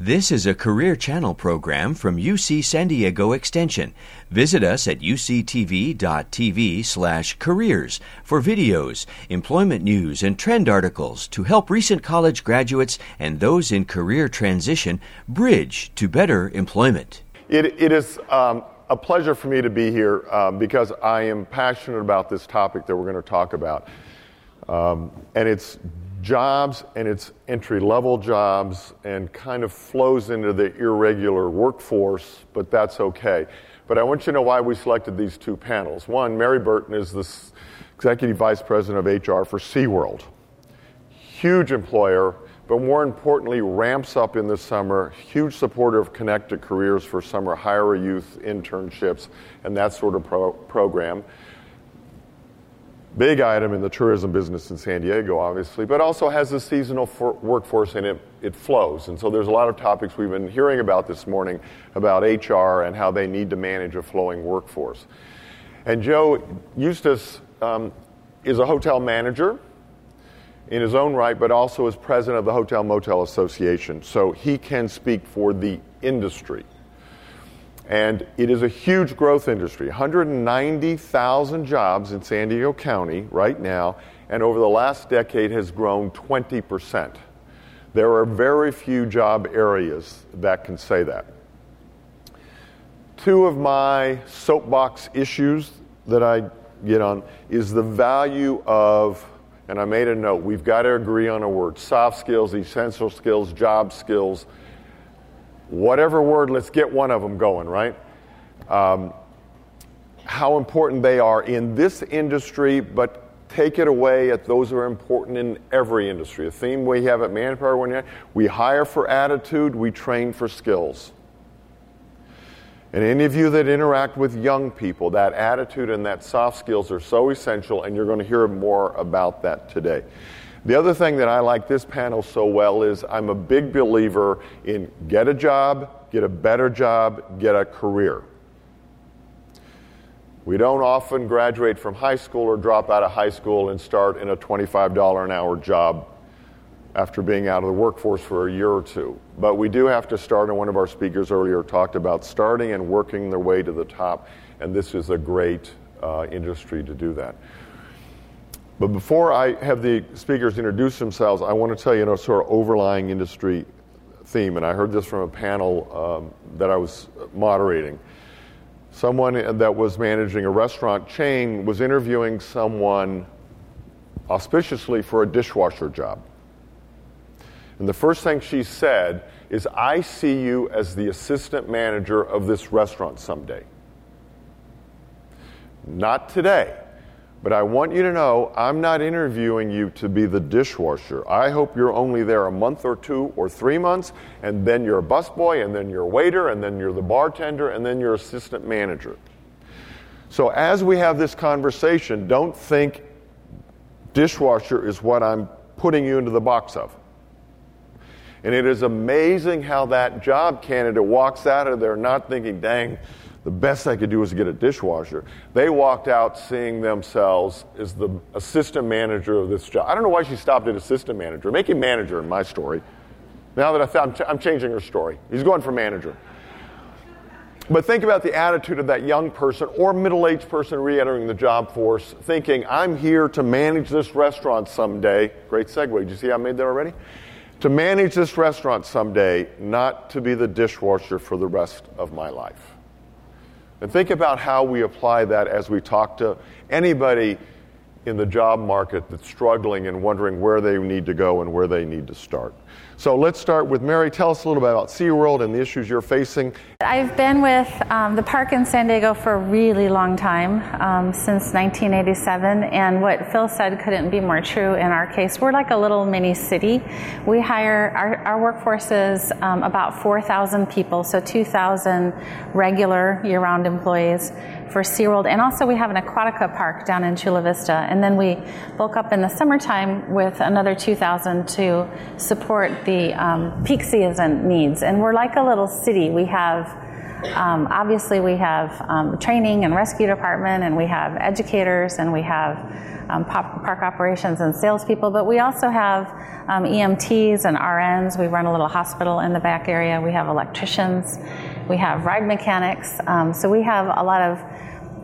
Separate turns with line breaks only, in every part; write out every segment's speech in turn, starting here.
This is a Career Channel program from UC San Diego Extension. Visit us at uctv.tv slash careers for videos, employment news, and trend articles to help recent college graduates and those in career transition bridge to better employment.
It, it is um, a pleasure for me to be here um, because I am passionate about this topic that we're going to talk about. Um, and it's jobs and it's entry level jobs and kind of flows into the irregular workforce, but that's okay. But I want you to know why we selected these two panels. One, Mary Burton is the Executive Vice President of HR for SeaWorld. Huge employer, but more importantly, ramps up in the summer. Huge supporter of Connected Careers for summer hire youth internships and that sort of pro- program big item in the tourism business in San Diego, obviously, but also has a seasonal for- workforce and it, it flows. And so there's a lot of topics we've been hearing about this morning about HR and how they need to manage a flowing workforce. And Joe Eustace um, is a hotel manager in his own right, but also is president of the Hotel Motel Association. So he can speak for the industry. And it is a huge growth industry 190,000 jobs in San Diego County right now, and over the last decade has grown 20%. There are very few job areas that can say that. Two of my soapbox issues that I get on is the value of, and I made a note, we've got to agree on a word soft skills, essential skills, job skills whatever word, let's get one of them going, right? Um, how important they are in this industry, but take it away at those who are important in every industry. A theme we have at Manpower when we hire for attitude, we train for skills. And any of you that interact with young people, that attitude and that soft skills are so essential, and you're going to hear more about that today. The other thing that I like this panel so well is I'm a big believer in get a job, get a better job, get a career. We don't often graduate from high school or drop out of high school and start in a $25 an hour job after being out of the workforce for a year or two. But we do have to start, and one of our speakers earlier talked about starting and working their way to the top, and this is a great uh, industry to do that. But before I have the speakers introduce themselves, I want to tell you, you know, sort of overlying industry theme, and I heard this from a panel um, that I was moderating. Someone that was managing a restaurant chain was interviewing someone auspiciously for a dishwasher job. And the first thing she said is, I see you as the assistant manager of this restaurant someday. Not today but I want you to know I'm not interviewing you to be the dishwasher. I hope you're only there a month or two or three months, and then you're a busboy, and then you're a waiter, and then you're the bartender, and then you're assistant manager. So as we have this conversation, don't think dishwasher is what I'm putting you into the box of. And it is amazing how that job candidate walks out of there not thinking, dang, the best I could do was get a dishwasher. They walked out seeing themselves as the assistant manager of this job. I don't know why she stopped at assistant manager. Make him manager in my story. Now that I found, I'm changing her story. He's going for manager. But think about the attitude of that young person or middle aged person re entering the job force, thinking, I'm here to manage this restaurant someday. Great segue. Did you see how I made that already? To manage this restaurant someday, not to be the dishwasher for the rest of my life. And think about how we apply that as we talk to anybody in the job market that's struggling and wondering where they need to go and where they need to start. So let's start with Mary. Tell us a little bit about SeaWorld and the issues you're facing.
I've been with um, the park in San Diego for a really long time, um, since 1987, and what Phil said couldn't be more true in our case. We're like a little mini city. We hire, our, our workforce is um, about 4,000 people, so 2,000 regular year round employees for SeaWorld. And also, we have an Aquatica park down in Chula Vista. And then we bulk up in the summertime with another 2,000 to support the um, peak season needs. And we're like a little city. We have um, obviously, we have um, training and rescue department, and we have educators, and we have um, park operations and salespeople, but we also have um, EMTs and RNs. We run a little hospital in the back area. We have electricians. We have ride mechanics. Um, so we have a lot of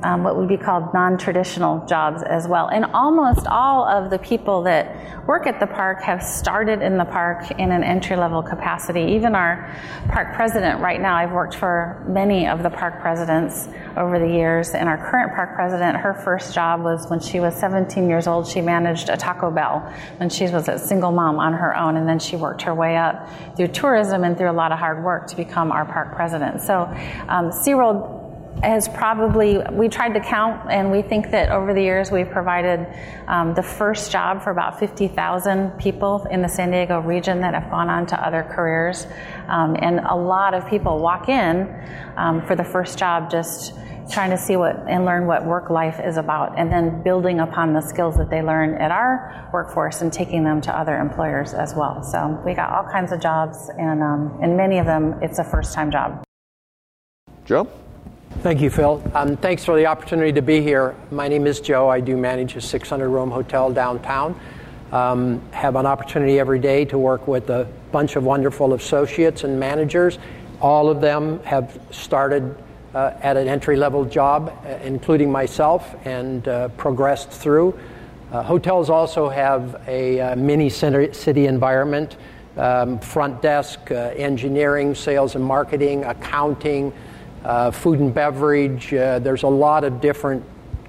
um, what would be called non traditional jobs as well. And almost all of the people that work at the park have started in the park in an entry level capacity. Even our park president right now, I've worked for many of the park presidents over the years. And our current park president, her first job was when she was 17 years old, she managed a Taco Bell when she was a single mom on her own. And then she worked her way up through tourism and through a lot of hard work to become our park president. So um, SeaWorld has probably, we tried to count, and we think that over the years we've provided um, the first job for about 50,000 people in the San Diego region that have gone on to other careers. Um, and a lot of people walk in um, for the first job just trying to see what and learn what work life is about, and then building upon the skills that they learn at our workforce and taking them to other employers as well. So we got all kinds of jobs, and, um, and many of them, it's a first time job.
Joe?
Thank you, Phil. Um, thanks for the opportunity to be here. My name is Joe. I do manage a 600 room hotel downtown. Um, have an opportunity every day to work with a bunch of wonderful associates and managers. All of them have started uh, at an entry level job, uh, including myself, and uh, progressed through. Uh, hotels also have a uh, mini city environment um, front desk, uh, engineering, sales and marketing, accounting uh, food and beverage. Uh, there's a lot of different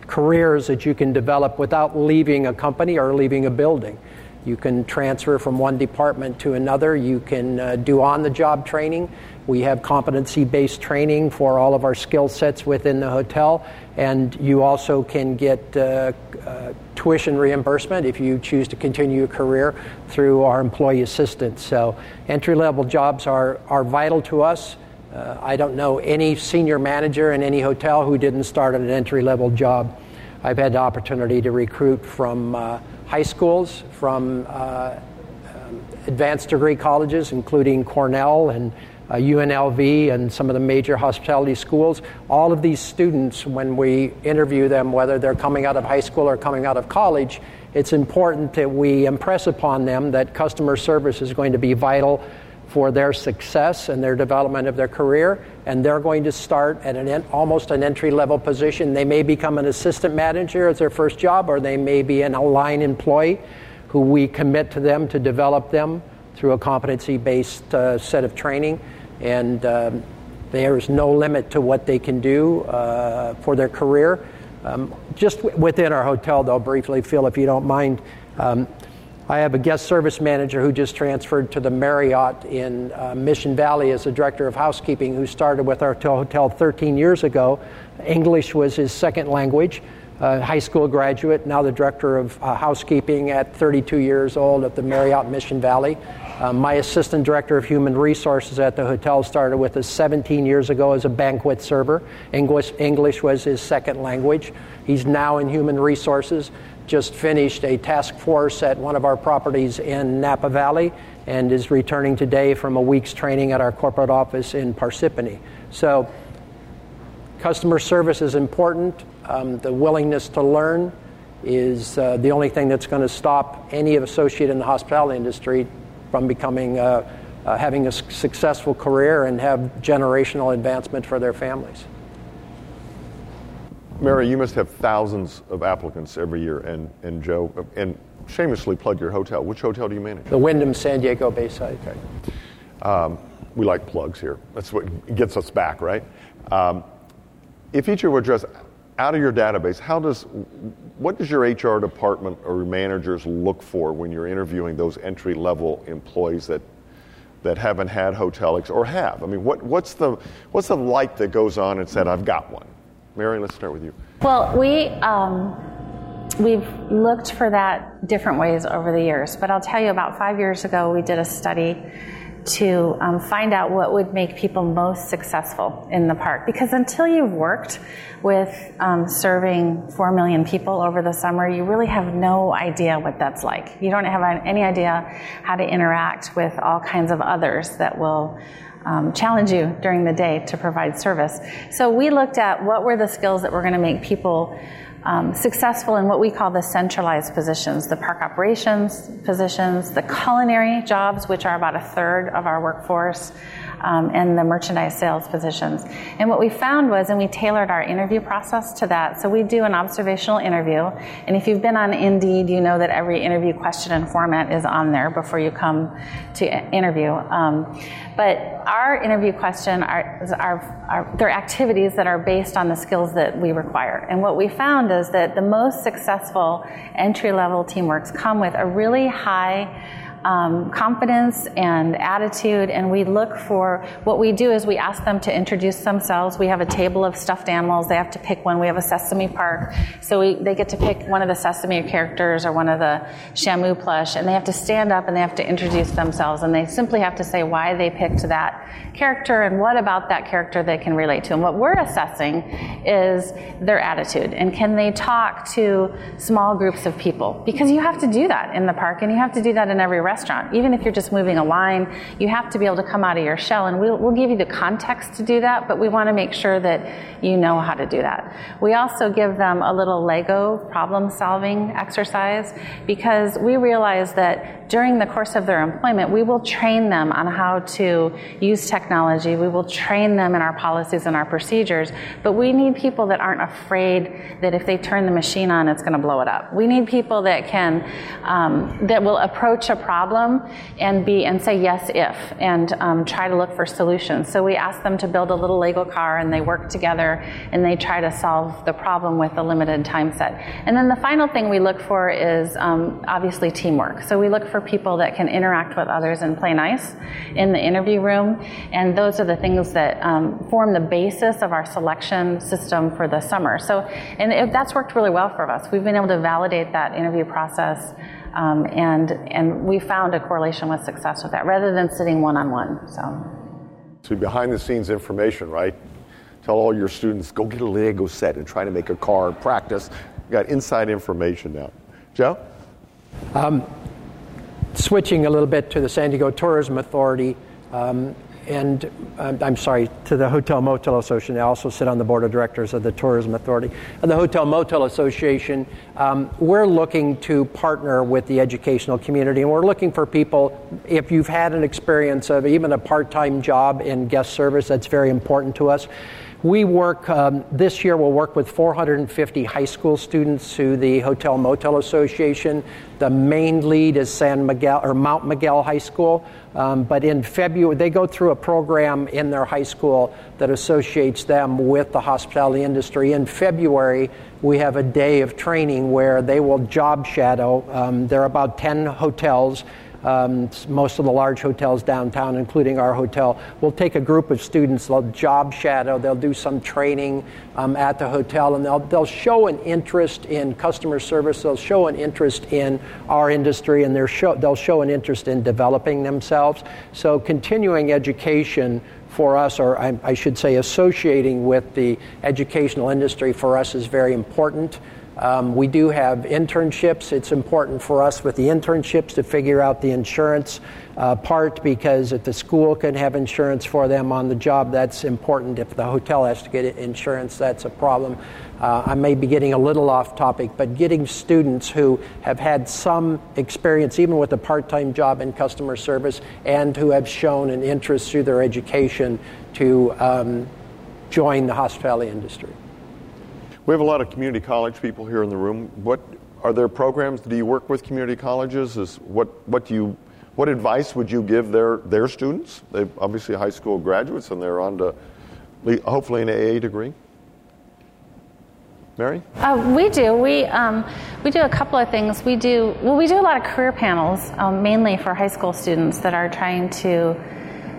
careers that you can develop without leaving a company or leaving a building. You can transfer from one department to another. You can uh, do on the job training. We have competency based training for all of our skill sets within the hotel. And you also can get uh, uh, tuition reimbursement if you choose to continue your career through our employee assistance. So, entry level jobs are, are vital to us. Uh, I don't know any senior manager in any hotel who didn't start at an entry level job. I've had the opportunity to recruit from uh, high schools, from uh, um, advanced degree colleges, including Cornell and UNLV uh, and some of the major hospitality schools. All of these students, when we interview them, whether they're coming out of high school or coming out of college, it's important that we impress upon them that customer service is going to be vital for their success and their development of their career, and they're going to start at an almost an entry level position. They may become an assistant manager as their first job, or they may be an line employee who we commit to them to develop them through a competency based uh, set of training. And um, there is no limit to what they can do uh, for their career. Um, just w- within our hotel, though, briefly, Phil, if you don't mind, um, I have a guest service manager who just transferred to the Marriott in uh, Mission Valley as the director of housekeeping, who started with our hotel 13 years ago. English was his second language. Uh, high school graduate, now the director of uh, housekeeping at 32 years old at the Marriott Mission Valley. Uh, my assistant director of human resources at the hotel started with us 17 years ago as a banquet server. English, English was his second language. He's now in human resources just finished a task force at one of our properties in Napa Valley and is returning today from a week's training at our corporate office in Parsippany. So, customer service is important. Um, the willingness to learn is uh, the only thing that's going to stop any associate in the hospitality industry from becoming uh, uh, having a successful career and have generational advancement for their families.
Mary, you must have thousands of applicants every year, and, and Joe, and shamelessly plug your hotel. Which hotel do you manage?
The Wyndham San Diego Bayside.
Okay. Um, we like plugs here. That's what gets us back, right? Um, if each of you address out of your database, how does what does your HR department or managers look for when you're interviewing those entry level employees that that haven't had hotel ex- or have? I mean, what, what's the what's the light that goes on and said, "I've got one"? Mary, let's start with you.
Well, we um, we've looked for that different ways over the years, but I'll tell you about five years ago we did a study to um, find out what would make people most successful in the park. Because until you've worked with um, serving four million people over the summer, you really have no idea what that's like. You don't have any idea how to interact with all kinds of others that will um, challenge you during the day to provide service. So we looked at what were the skills that were going to make people um, successful in what we call the centralized positions the park operations positions, the culinary jobs, which are about a third of our workforce um, and the merchandise sales positions. And what we found was, and we tailored our interview process to that. So we do an observational interview, and if you've been on Indeed, you know that every interview question and format is on there before you come to interview. Um, but our interview question are, are, are they're activities that are based on the skills that we require. And what we found is that the most successful entry level teamworks come with a really high um, confidence and attitude, and we look for what we do is we ask them to introduce themselves. We have a table of stuffed animals. They have to pick one. We have a Sesame Park, so we, they get to pick one of the Sesame characters or one of the Shamu plush, and they have to stand up and they have to introduce themselves, and they simply have to say why they picked that character and what about that character they can relate to. And what we're assessing is their attitude and can they talk to small groups of people because you have to do that in the park and you have to do that in every restaurant restaurant. Even if you're just moving a line, you have to be able to come out of your shell, and we'll, we'll give you the context to do that, but we want to make sure that you know how to do that. We also give them a little Lego problem solving exercise because we realize that during the course of their employment, we will train them on how to use technology. We will train them in our policies and our procedures, but we need people that aren't afraid that if they turn the machine on, it's going to blow it up. We need people that can, um, that will approach a problem and be and say yes if and um, try to look for solutions. So we ask them to build a little Lego car and they work together and they try to solve the problem with a limited time set. And then the final thing we look for is um, obviously teamwork. So we look for people that can interact with others and play nice in the interview room. And those are the things that um, form the basis of our selection system for the summer. So, and it, that's worked really well for us. We've been able to validate that interview process um, and, and we found a correlation with success with that rather than sitting one on one. So.
So behind the scenes information, right? Tell all your students, go get a Lego set and try to make a car and practice. You got inside information now. Joe? Um,
switching a little bit to the San Diego Tourism Authority, um, and um, I'm sorry, to the Hotel Motel Association. I also sit on the board of directors of the Tourism Authority. And the Hotel Motel Association, um, we're looking to partner with the educational community, and we're looking for people, if you've had an experience of even a part time job in guest service, that's very important to us. We work, um, this year, we'll work with 450 high school students through the Hotel Motel Association. The main lead is San Miguel or Mount Miguel High School. Um, but in February, they go through a program in their high school that associates them with the hospitality industry. In February, we have a day of training where they will job shadow. Um, there are about 10 hotels um, most of the large hotels downtown, including our hotel, We'll take a group of students, they'll job shadow, they'll do some training um, at the hotel, and they'll, they'll show an interest in customer service, they'll show an interest in our industry, and they'll show, they'll show an interest in developing themselves. So, continuing education for us, or I, I should say, associating with the educational industry for us is very important. Um, we do have internships. It's important for us with the internships to figure out the insurance uh, part because if the school can have insurance for them on the job, that's important. If the hotel has to get insurance, that's a problem. Uh, I may be getting a little off topic, but getting students who have had some experience, even with a part time job in customer service, and who have shown an interest through their education to um, join the hospitality industry.
We have a lot of community college people here in the room. What are there programs? Do you work with community colleges? Is what what do you what advice would you give their their students? They're obviously high school graduates and they're on to hopefully an AA degree. Mary?
Uh, we do. We um, we do a couple of things. We do well. We do a lot of career panels, um, mainly for high school students that are trying to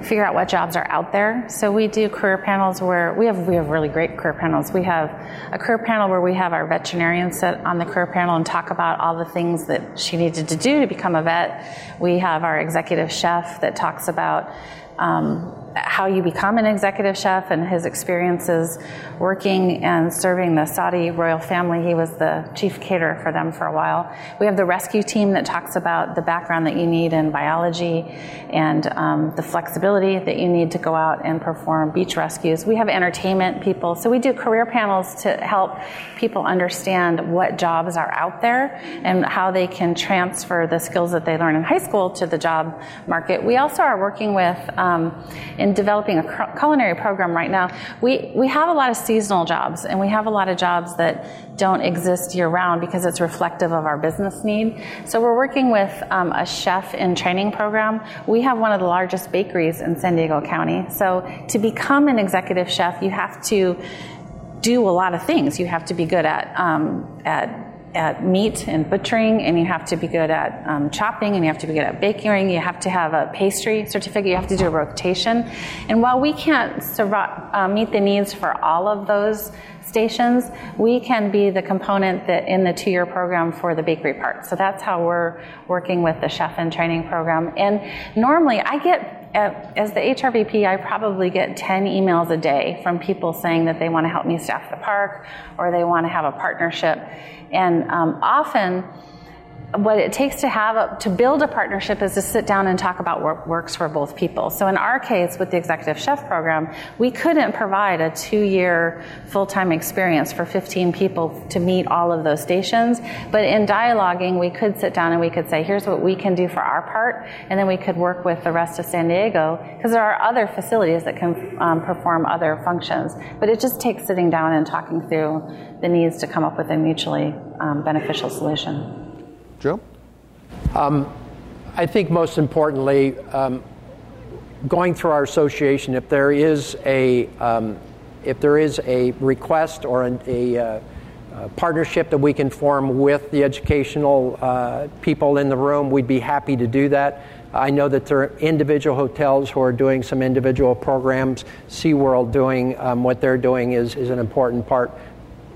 figure out what jobs are out there. So we do career panels where we have we have really great career panels. We have a career panel where we have our veterinarian sit on the career panel and talk about all the things that she needed to do to become a vet. We have our executive chef that talks about um, how you become an executive chef and his experiences working and serving the Saudi royal family. He was the chief caterer for them for a while. We have the rescue team that talks about the background that you need in biology and um, the flexibility that you need to go out and perform beach rescues. We have entertainment people. So we do career panels to help people understand what jobs are out there and how they can transfer the skills that they learn in high school to the job market. We also are working with um, in developing a culinary program right now, we, we have a lot of seasonal jobs and we have a lot of jobs that don't exist year round because it's reflective of our business need. So we're working with um, a chef in training program. We have one of the largest bakeries in San Diego County. So to become an executive chef, you have to do a lot of things. You have to be good at, um, at at meat and butchering, and you have to be good at um, chopping, and you have to be good at baking. You have to have a pastry certificate. You have to do a rotation. And while we can't survive, uh, meet the needs for all of those stations, we can be the component that in the two-year program for the bakery part. So that's how we're working with the chef and training program. And normally, I get as the HRVP, I probably get 10 emails a day from people saying that they want to help me staff the park or they want to have a partnership. And um, often, what it takes to have a, to build a partnership is to sit down and talk about what works for both people. So in our case, with the executive chef program, we couldn't provide a two-year full-time experience for 15 people to meet all of those stations. But in dialoguing, we could sit down and we could say, here's what we can do for our part, and then we could work with the rest of San Diego because there are other facilities that can um, perform other functions. But it just takes sitting down and talking through the needs to come up with a mutually um, beneficial solution.
Joe?
Um, I think most importantly, um, going through our association, if there is a um, if there is a request or a, a, uh, a, partnership that we can form with the educational uh, people in the room, we'd be happy to do that. I know that there are individual hotels who are doing some individual programs. SeaWorld doing um, what they're doing is, is an important part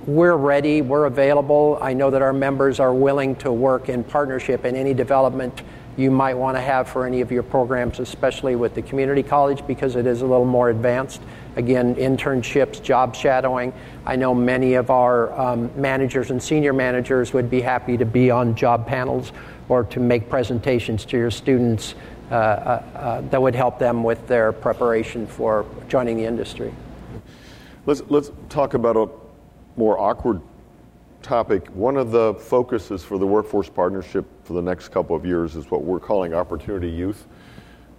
we're ready, we're available. I know that our members are willing to work in partnership in any development you might want to have for any of your programs, especially with the community college because it is a little more advanced. Again, internships, job shadowing. I know many of our um, managers and senior managers would be happy to be on job panels or to make presentations to your students uh, uh, uh, that would help them with their preparation for joining the industry.
Let's, let's talk about a more awkward topic, one of the focuses for the workforce partnership for the next couple of years is what we're calling opportunity youth.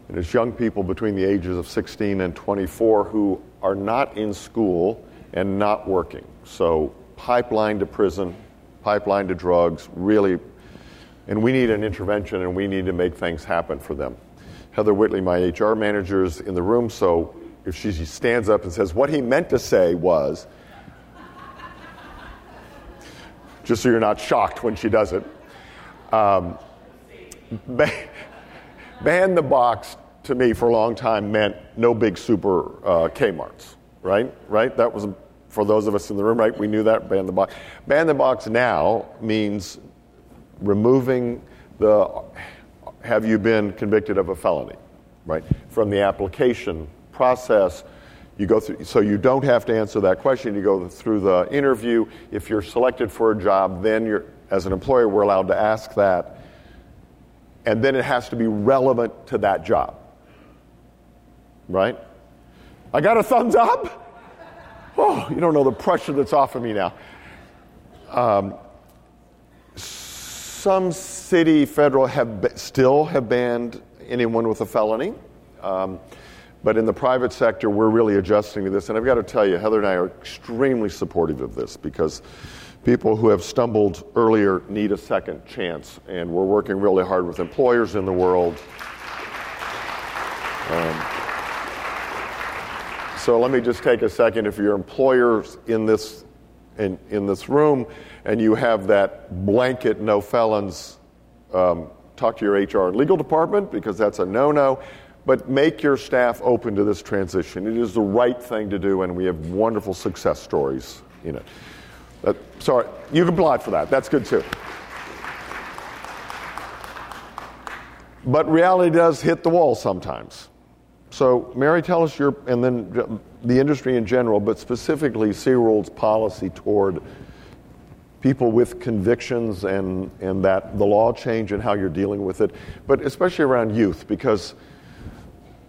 And it's young people between the ages of 16 and 24 who are not in school and not working. So, pipeline to prison, pipeline to drugs, really, and we need an intervention and we need to make things happen for them. Heather Whitley, my HR manager, is in the room, so if she stands up and says, What he meant to say was, just so you're not shocked when she does it. Um, ban the box to me for a long time meant no big super uh, Kmart's, right? Right? That was for those of us in the room, right? We knew that. Ban the box. Ban the box now means removing the have you been convicted of a felony, right? From the application process you go through, so you don't have to answer that question. You go through the interview. If you're selected for a job, then you're, as an employer, we're allowed to ask that. And then it has to be relevant to that job. Right? I got a thumbs up? Oh, you don't know the pressure that's off of me now. Um, some city, federal have still have banned anyone with a felony. Um, but in the private sector, we're really adjusting to this. And I've got to tell you, Heather and I are extremely supportive of this because people who have stumbled earlier need a second chance. And we're working really hard with employers in the world. Um, so let me just take a second. If your employer's in this, in, in this room and you have that blanket no felons, um, talk to your HR and legal department because that's a no no but make your staff open to this transition. It is the right thing to do, and we have wonderful success stories in it. Sorry, you can applaud for that. That's good too. But reality does hit the wall sometimes. So, Mary, tell us your, and then the industry in general, but specifically SeaWorld's policy toward people with convictions and, and that the law change and how you're dealing with it, but especially around youth, because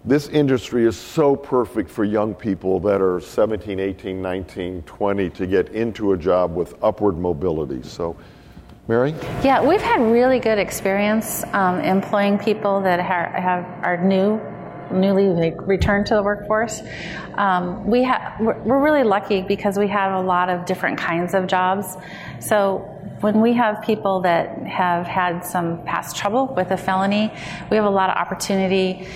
this industry is so perfect for young people that are 17, 18, 19, 20 to get into a job with upward mobility. So, Mary?
Yeah, we've had really good experience um, employing people that have, have are new newly returned to the workforce. Um, we ha- we're really lucky because we have a lot of different kinds of jobs. So when we have people that have had some past trouble with a felony, we have a lot of opportunity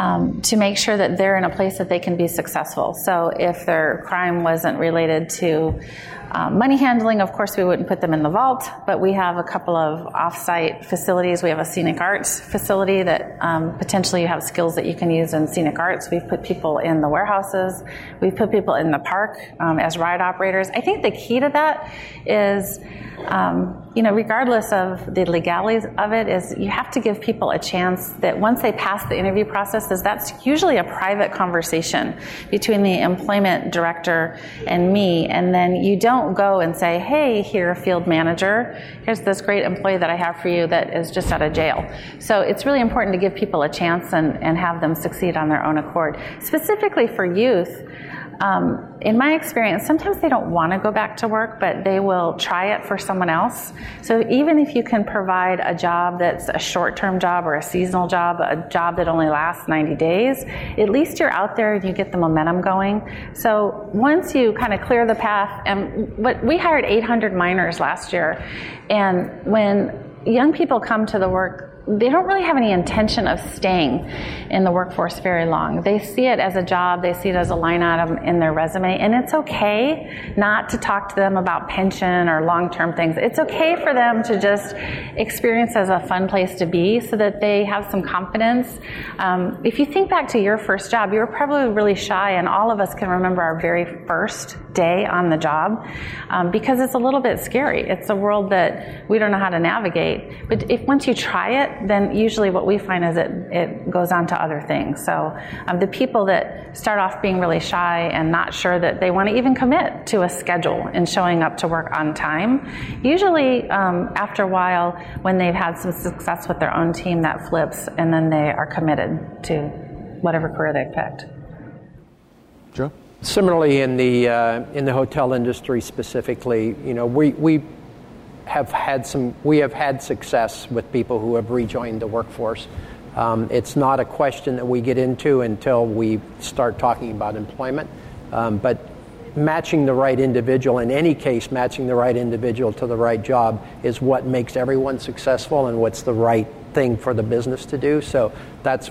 um, to make sure that they're in a place that they can be successful. So if their crime wasn't related to um, money handling, of course, we wouldn't put them in the vault, but we have a couple of off-site facilities. We have a scenic arts facility that um, potentially you have skills that you can use in scenic arts. We've put people in the warehouses. We've put people in the park um, as ride operators. I think the key to that is um, you know, regardless of the legalities of it, is you have to give people a chance that once they pass the interview process, is that's usually a private conversation between the employment director and me, and then you don't go and say, "Hey, here, field manager, here's this great employee that I have for you that is just out of jail." So it's really important to give people a chance and, and have them succeed on their own accord. Specifically for youth. Um, in my experience, sometimes they don't want to go back to work, but they will try it for someone else. So even if you can provide a job that's a short term job or a seasonal job, a job that only lasts 90 days, at least you're out there and you get the momentum going. So once you kind of clear the path, and what we hired 800 minors last year, and when young people come to the work they don't really have any intention of staying in the workforce very long. They see it as a job, they see it as a line item in their resume, and it's okay not to talk to them about pension or long term things. It's okay for them to just experience as a fun place to be so that they have some confidence. Um, if you think back to your first job, you were probably really shy, and all of us can remember our very first day on the job um, because it's a little bit scary. It's a world that we don't know how to navigate. But if once you try it, then usually what we find is it, it goes on to other things. So um, the people that start off being really shy and not sure that they want to even commit to a schedule and showing up to work on time, usually um, after a while, when they've had some success with their own team, that flips and then they are committed to whatever career they've picked.
Joe?
Similarly, in the uh, in the hotel industry specifically, you know, we, we have had some, we have had success with people who have rejoined the workforce. Um, it's not a question that we get into until we start talking about employment. Um, but matching the right individual, in any case, matching the right individual to the right job is what makes everyone successful and what's the right thing for the business to do. So that's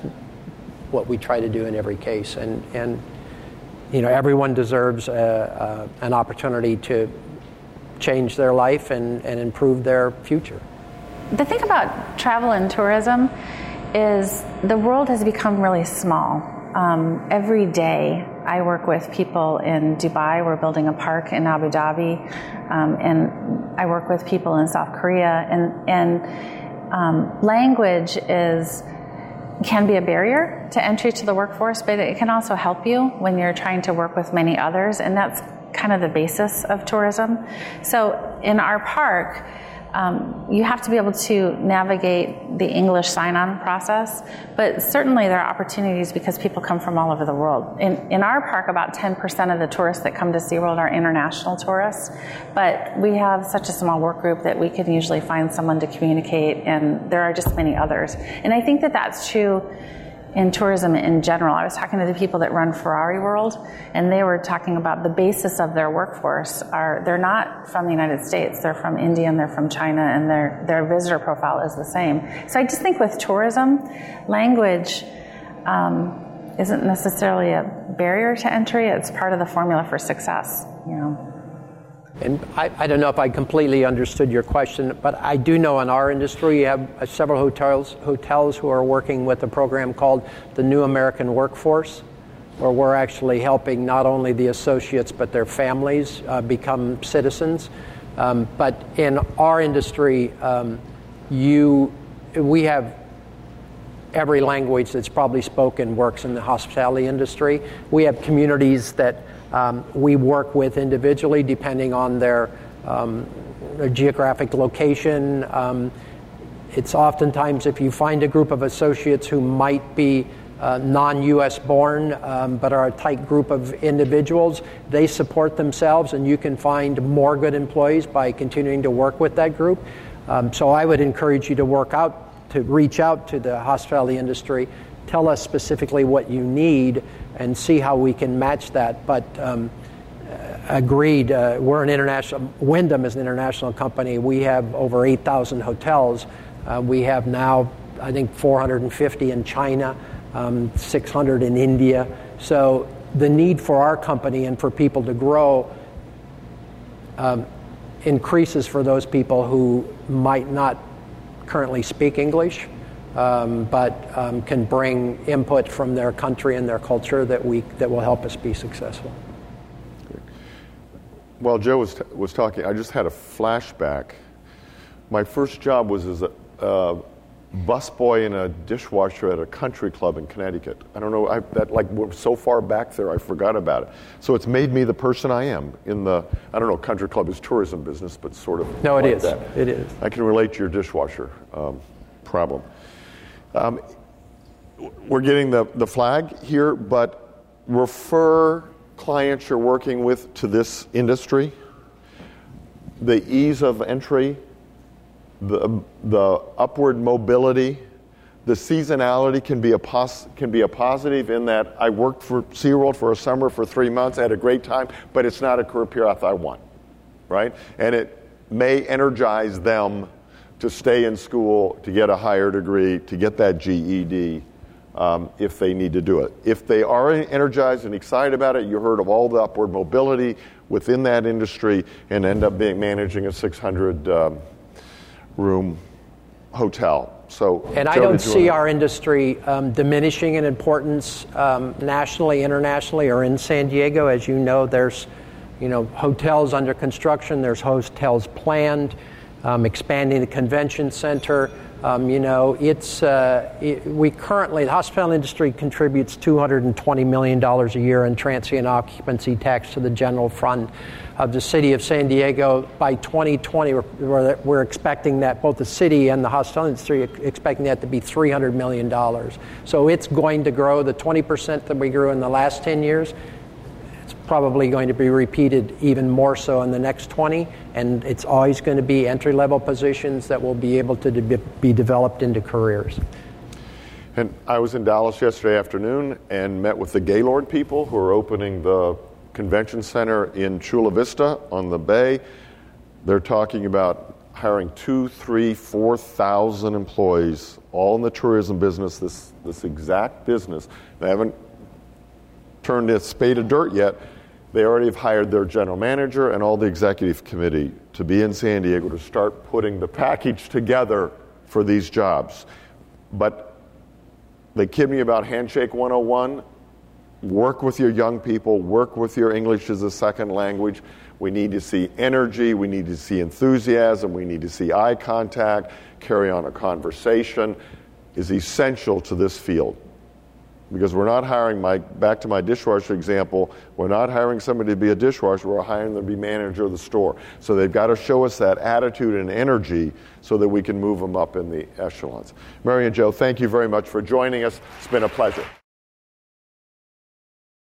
what we try to do in every case. And, and you know, everyone deserves a, a, an opportunity to change their life and, and improve their future.
The thing about travel and tourism is the world has become really small. Um, every day, I work with people in Dubai. We're building a park in Abu Dhabi, um, and I work with people in South Korea. And, and um, language is can be a barrier to entry to the workforce, but it can also help you when you're trying to work with many others, and that's kind of the basis of tourism. So in our park, um, you have to be able to navigate the English sign on process, but certainly there are opportunities because people come from all over the world. In, in our park, about 10% of the tourists that come to SeaWorld are international tourists, but we have such a small work group that we can usually find someone to communicate, and there are just many others. And I think that that's true in tourism in general. I was talking to the people that run Ferrari World, and they were talking about the basis of their workforce are they're not from the United States, they're from India and they're from China, and their their visitor profile is the same. So I just think with tourism, language. Um, isn't necessarily a barrier to entry. It's part of the formula for success. You know.
And I, I, don't know if I completely understood your question, but I do know in our industry you have uh, several hotels, hotels who are working with a program called the New American Workforce, where we're actually helping not only the associates but their families uh, become citizens. Um, but in our industry, um, you, we have every language that's probably spoken works in the hospitality industry. We have communities that um, we work with individually depending on their, um, their geographic location. Um, it's oftentimes if you find a group of associates who might be uh, non US born um, but are a tight group of individuals, they support themselves, and you can find more good employees by continuing to work with that group. Um, so I would encourage you to work out, to reach out to the hospitality industry, tell us specifically what you need, and see how we can match that. But um, agreed, uh, we're an international, Wyndham is an international company. We have over 8,000 hotels. Uh, we have now, I think, 450 in China, um, 600 in India. So the need for our company and for people to grow um, increases for those people who might not currently speak English. Um, but um, can bring input from their country and their culture that we that will help us be successful.
While Joe was, t- was talking, I just had a flashback. My first job was as a uh, busboy and a dishwasher at a country club in Connecticut. I don't know, I, that like we're so far back there, I forgot about it. So it's made me the person I am in the, I don't know, country club is tourism business, but sort of.
No, it
like
is.
That.
It is.
I can relate to your dishwasher um, problem. Um, we're getting the, the flag here, but refer clients you're working with to this industry. The ease of entry the, the upward mobility, the seasonality can be, a pos- can be a positive in that I worked for SeaWorld for a summer for three months, I had a great time, but it's not a career path I want, right? And it may energize them to stay in school, to get a higher degree, to get that GED. Um, if they need to do it. If they are energized and excited about it, you heard of all the upward mobility within that industry and end up being managing a 600 um, room hotel. So,
and I don't see our industry um, diminishing in importance um, nationally, internationally, or in San Diego. As you know, there's you know hotels under construction. There's hotels planned, um, expanding the convention center. Um, you know, it's uh, it, we currently the hospitality industry contributes 220 million dollars a year in transient occupancy tax to the general fund of the city of San Diego. By 2020, we're, we're expecting that both the city and the hospitality industry are expecting that to be 300 million dollars. So it's going to grow. The 20 percent that we grew in the last 10 years probably going to be repeated even more so in the next 20, and it's always going to be entry level positions that will be able to be developed into careers.
And I was in Dallas yesterday afternoon and met with the Gaylord people who are opening the convention center in Chula Vista on the bay. They're talking about hiring two, three, four thousand employees, all in the tourism business, this, this exact business. They haven't turned a spade of dirt yet, they already have hired their general manager and all the executive committee to be in San Diego to start putting the package together for these jobs. But they kid me about Handshake 101. Work with your young people, work with your English as a second language. We need to see energy, we need to see enthusiasm, we need to see eye contact, carry on a conversation is essential to this field because we're not hiring my back to my dishwasher example we're not hiring somebody to be a dishwasher we're hiring them to be manager of the store. So they've got to show us that attitude and energy so that we can move them up in the echelons. Mary and joe thank you very much for joining us. It's been a pleasure